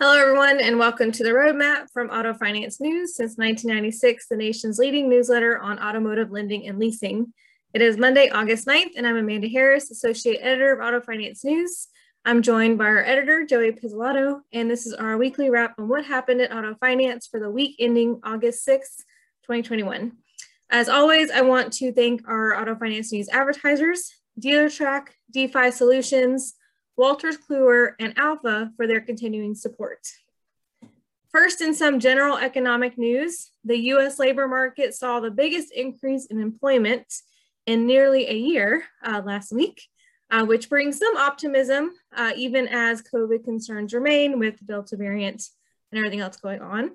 Hello, everyone, and welcome to the Roadmap from Auto Finance News. Since 1996, the nation's leading newsletter on automotive lending and leasing. It is Monday, August 9th, and I'm Amanda Harris, Associate Editor of Auto Finance News. I'm joined by our editor, Joey Pizzolato, and this is our weekly wrap on what happened at Auto Finance for the week ending August 6th, 2021. As always, I want to thank our Auto Finance News advertisers, DealerTrack, DeFi Solutions, Wolters Kluwer, and Alfa for their continuing support. First, in some general economic news, the US labor market saw the biggest increase in employment in nearly a year uh, last week, uh, which brings some optimism, uh, even as COVID concerns remain with the Delta variant and everything else going on.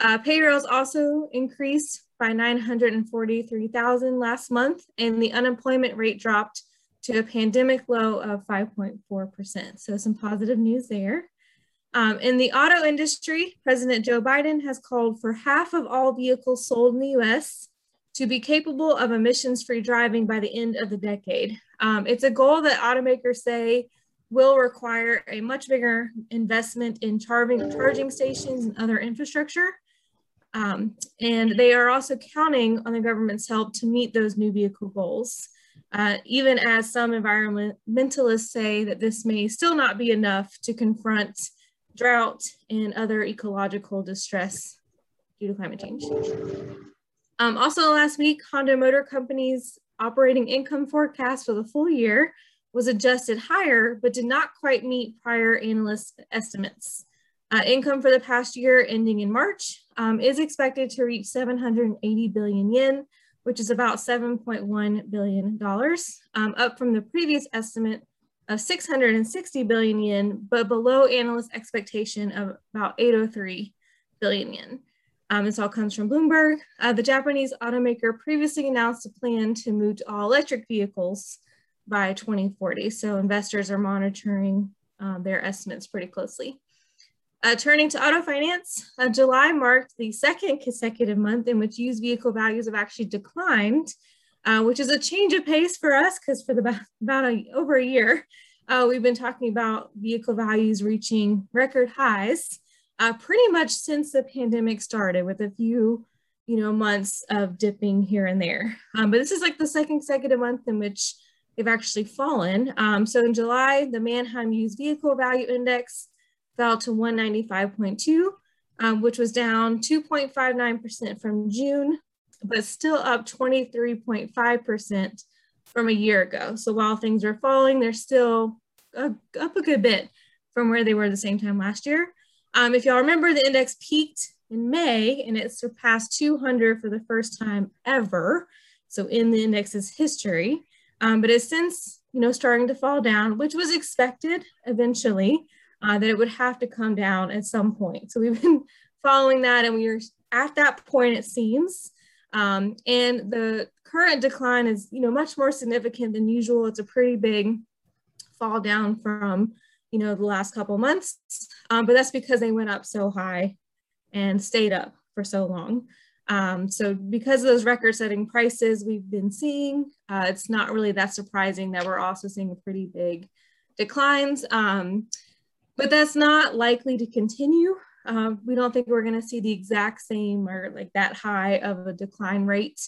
Uh, payrolls also increased by 943,000 last month, and the unemployment rate dropped to a pandemic low of 5.4%. So some positive news there. Um, in the auto industry, President Joe Biden has called for half of all vehicles sold in the US to be capable of emissions-free driving by the end of the decade. Um, it's a goal that automakers say will require a much bigger investment in charging, charging stations and other infrastructure. Um, and they are also counting on the government's help to meet those new vehicle goals uh, even as some environmentalists say that this may still not be enough to confront drought and other ecological distress due to climate change. Um, also last week, Honda Motor Company's operating income forecast for the full year was adjusted higher, but did not quite meet prior analyst estimates. Uh, income for the past year ending in March um, is expected to reach 780 billion yen, which is about $7.1 billion, um, up from the previous estimate of 660 billion yen, but below analyst expectation of about 803 billion yen. Um, this all comes from Bloomberg. Uh, the Japanese automaker previously announced a plan to move to all electric vehicles by 2040. So investors are monitoring uh, their estimates pretty closely. Uh, turning to auto finance, uh, July marked the second consecutive month in which used vehicle values have actually declined, uh, which is a change of pace for us because for the about a, over a year, uh, we've been talking about vehicle values reaching record highs uh, pretty much since the pandemic started with a few you know, months of dipping here and there. Um, but this is like the second consecutive month in which they've actually fallen. Um, so in July, the Manheim Used Vehicle Value Index fell to 195.2, um, which was down 2.59% from June, but still up 23.5% from a year ago. So while things are falling, they're still uh, up a good bit from where they were the same time last year. Um, if y'all remember, the index peaked in May and it surpassed 200 for the first time ever. So in the index's history, um, but it's since, you know, starting to fall down, which was expected eventually uh, that it would have to come down at some point. So we've been following that and we are at that point, it seems. Um, and the current decline is, you know, much more significant than usual. It's a pretty big fall down from, you know, the last couple months, um, but that's because they went up so high and stayed up for so long. Um, so because of those record-setting prices we've been seeing, uh, it's not really that surprising that we're also seeing pretty big declines. Um, but that's not likely to continue. Uh, we don't think we're going to see the exact same or like that high of a decline rate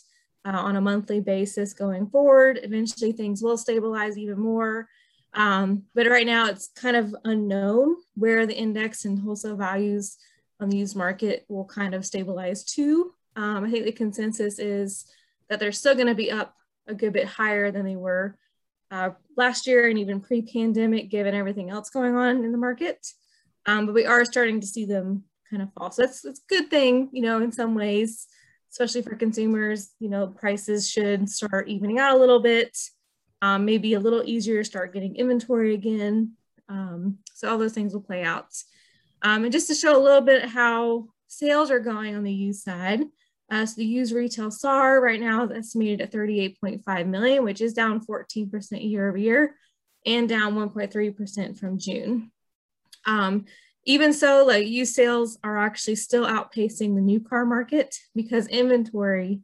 uh, on a monthly basis going forward. Eventually, things will stabilize even more. Um, but right now, it's kind of unknown where the index and wholesale values on the used market will kind of stabilize to. Um, I think the consensus is that they're still going to be up a good bit higher than they were uh, last year and even pre-pandemic, given everything else going on in the market. Um, but we are starting to see them kind of fall. So that's, that's a good thing, you know, in some ways, especially for consumers, you know, prices should start evening out a little bit, um, maybe a little easier to start getting inventory again. Um, so all those things will play out. Um, and just to show a little bit how sales are going on the used side, uh, so the used retail SAR right now is estimated at 38.5 million, which is down 14% year over year and down 1.3% from June. Um, even so, like used sales are actually still outpacing the new car market because inventory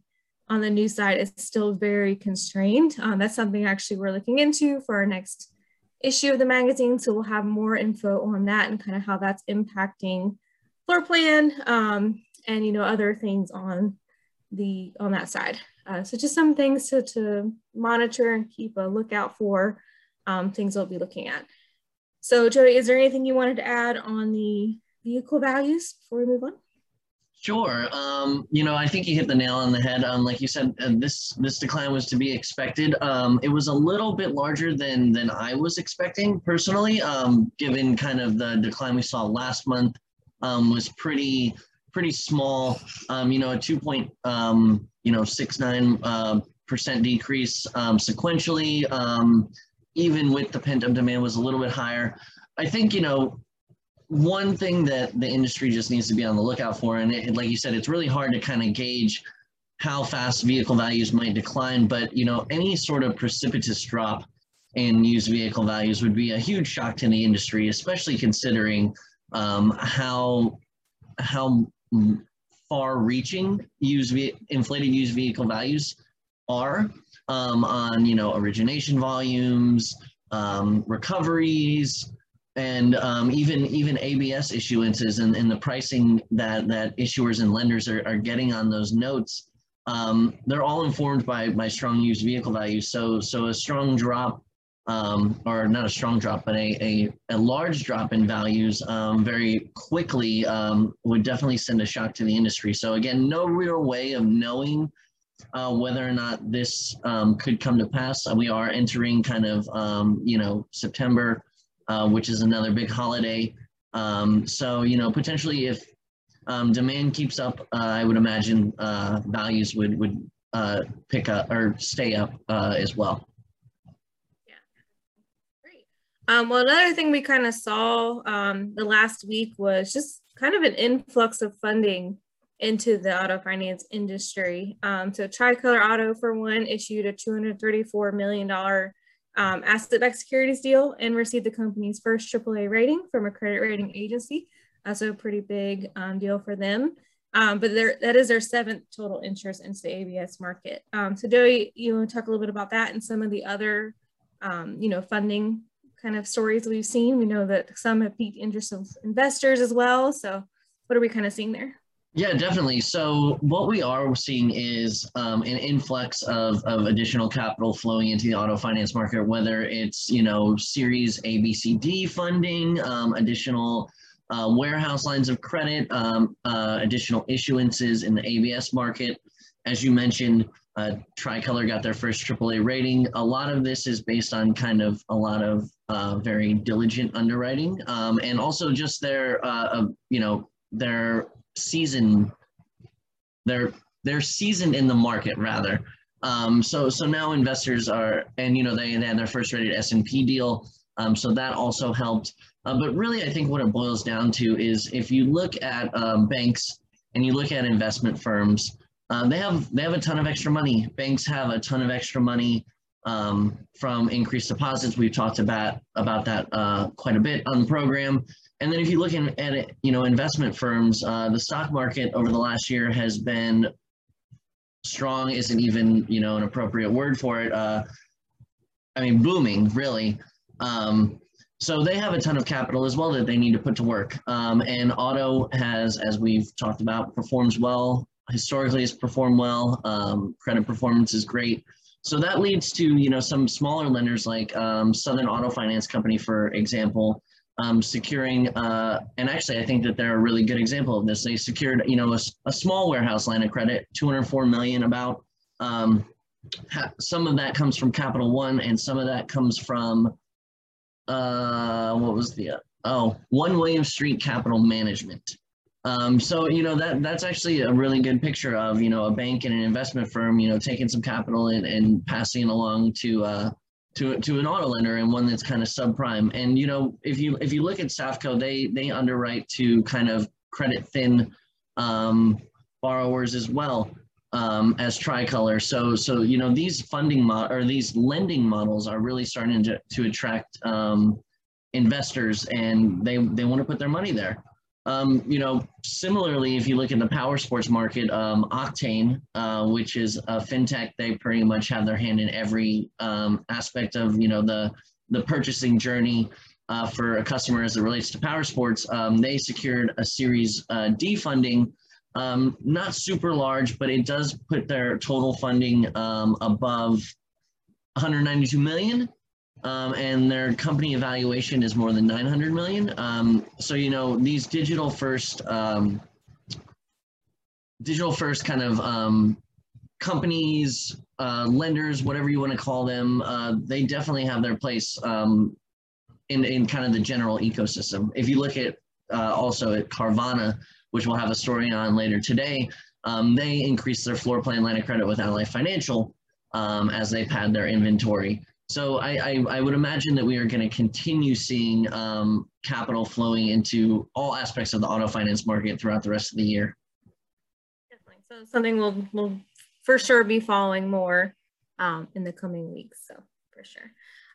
on the new side is still very constrained. Um, that's something actually we're looking into for our next issue of the magazine. So we'll have more info on that and kind of how that's impacting floor plan um, and you know other things on the on that side. Uh, so just some things to, to monitor and keep a lookout for um, things we'll be looking at. So Joey, is there anything you wanted to add on the vehicle values before we move on? Sure. Um, you know, I think you hit the nail on the head. Um, like you said, uh, this this decline was to be expected. Um, it was a little bit larger than than I was expecting personally. Um, given kind of the decline we saw last month, um, was pretty pretty small. Um, you know, a two point um, you know six nine uh, percent decrease um, sequentially. Um, even with the pent up demand was a little bit higher. I think you know one thing that the industry just needs to be on the lookout for, and it, like you said, it's really hard to kind of gauge how fast vehicle values might decline. But you know, any sort of precipitous drop in used vehicle values would be a huge shock to the industry, especially considering um, how how far-reaching used inflated used vehicle values are um, on you know origination volumes, um, recoveries, and um, even even ABS issuances and, and the pricing that that issuers and lenders are, are getting on those notes, um, they're all informed by by strong used vehicle values. So so a strong drop, um, or not a strong drop, but a a, a large drop in values um, very quickly um, would definitely send a shock to the industry. So again, no real way of knowing. Uh, whether or not this um, could come to pass, we are entering kind of you know September, uh, which is another big holiday. Um, so, you know, potentially if um, demand keeps up, uh, I would imagine uh, values would, would uh, pick up or stay up uh, as well. Um, well, another thing we kind of saw um, the last week was just kind of an influx of funding into the auto finance industry. Um, so Tricolor Auto, for one, issued a $234 million um, asset-backed securities deal and received the company's first AAA rating from a credit rating agency. Also a pretty big um, deal for them. Um, but that is their seventh total interest into the ABS market. Um, so Joey, you want to talk a little bit about that and some of the other, um, you know, funding kind of stories we've seen. We know that some have piqued interest of investors as well. So what are we kind of seeing there? Yeah, definitely. So what we are seeing is um, an influx of, of additional capital flowing into the auto finance market, whether it's, you know, series A, B, C, D funding, um, additional uh, warehouse lines of credit, um, uh, additional issuances in the ABS market. As you mentioned, uh, Tricolor got their first AAA rating. A lot of this is based on kind of a lot of uh, very diligent underwriting um, and also just their, uh, you know, their season they're they're seasoned in the market rather um, so so now investors are and you know they, they had their first rated S&P deal um, so that also helped uh, but really I think what it boils down to is if you look at um, banks and you look at investment firms uh, they have they have a ton of extra money banks have a ton of extra money um, from increased deposits we've talked about about that uh, quite a bit on the program and then if you look in, at it, you know, investment firms, uh, the stock market over the last year has been strong isn't even, you know, an appropriate word for it. Uh, I mean, booming, really. Um, so they have a ton of capital as well that they need to put to work. Um, and auto has, as we've talked about, performs well. Historically, has performed well. Um, credit performance is great. So that leads to, you know, some smaller lenders like um, Southern Auto Finance Company, for example, um, securing, uh, and actually I think that they're a really good example of this. They secured, you know, a, a small warehouse line of credit, 204 million about. Um, some of that comes from Capital One and some of that comes from, uh, what was the, uh, oh, One William Street Capital Management. Um, so, you know, that that's actually a really good picture of, you know, a bank and an investment firm, you know, taking some capital and, and passing it along to, uh, to to an auto lender and one that's kind of subprime. And you know, if you if you look at Safco, they they underwrite to kind of credit thin um, borrowers as well um, as Tricolor. So so you know these funding mod or these lending models are really starting to to attract um, investors and they they want to put their money there. Um, you know, similarly, if you look in the power sports market, um, Octane, uh, which is a fintech, they pretty much have their hand in every um, aspect of you know the the purchasing journey uh, for a customer as it relates to power sports. Um, they secured a Series uh, D funding, um, not super large, but it does put their total funding um, above 192 million um, and their company evaluation is more than 900 million. Um, so, you know, these digital first, um, digital first kind of um, companies, uh, lenders, whatever you want to call them, uh, they definitely have their place um, in, in kind of the general ecosystem. If you look at uh, also at Carvana, which we'll have a story on later today, um, they increased their floor plan line of credit with Ally Financial as they pad their inventory. So I, I, I, would imagine that we are going to continue seeing um, capital flowing into all aspects of the auto finance market throughout the rest of the year. Definitely. So something we'll, we'll for sure be following more um, in the coming weeks. So for sure.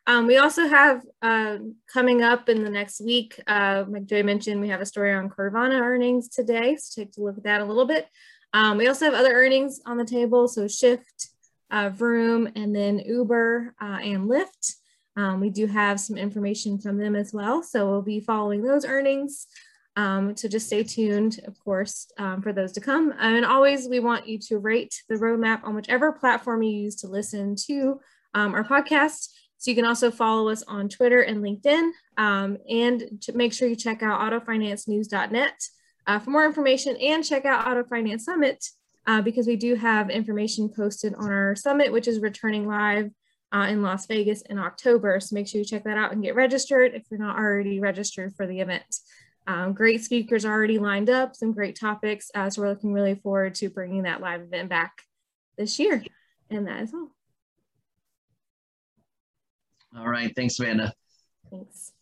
Um, we also have uh, coming up in the next week, uh, like Joy mentioned, we have a story on Carvana earnings today. So take a look at that a little bit. Um, we also have other earnings on the table. So Shift, uh, Vroom, and then Uber uh, and Lyft. Um, we do have some information from them as well. So we'll be following those earnings. Um, so just stay tuned, of course, um, for those to come. And always, we want you to rate the roadmap on whichever platform you use to listen to um, our podcast. So you can also follow us on Twitter and LinkedIn. Um, and to make sure you check out autofinancenews.net uh, for more information and check out Auto Finance Summit uh, because we do have information posted on our summit, which is returning live uh, in Las Vegas in October. So make sure you check that out and get registered if you're not already registered for the event. Um, great speakers already lined up, some great topics. Uh, so we're looking really forward to bringing that live event back this year. And that is all. All right. Thanks, Amanda. Thanks.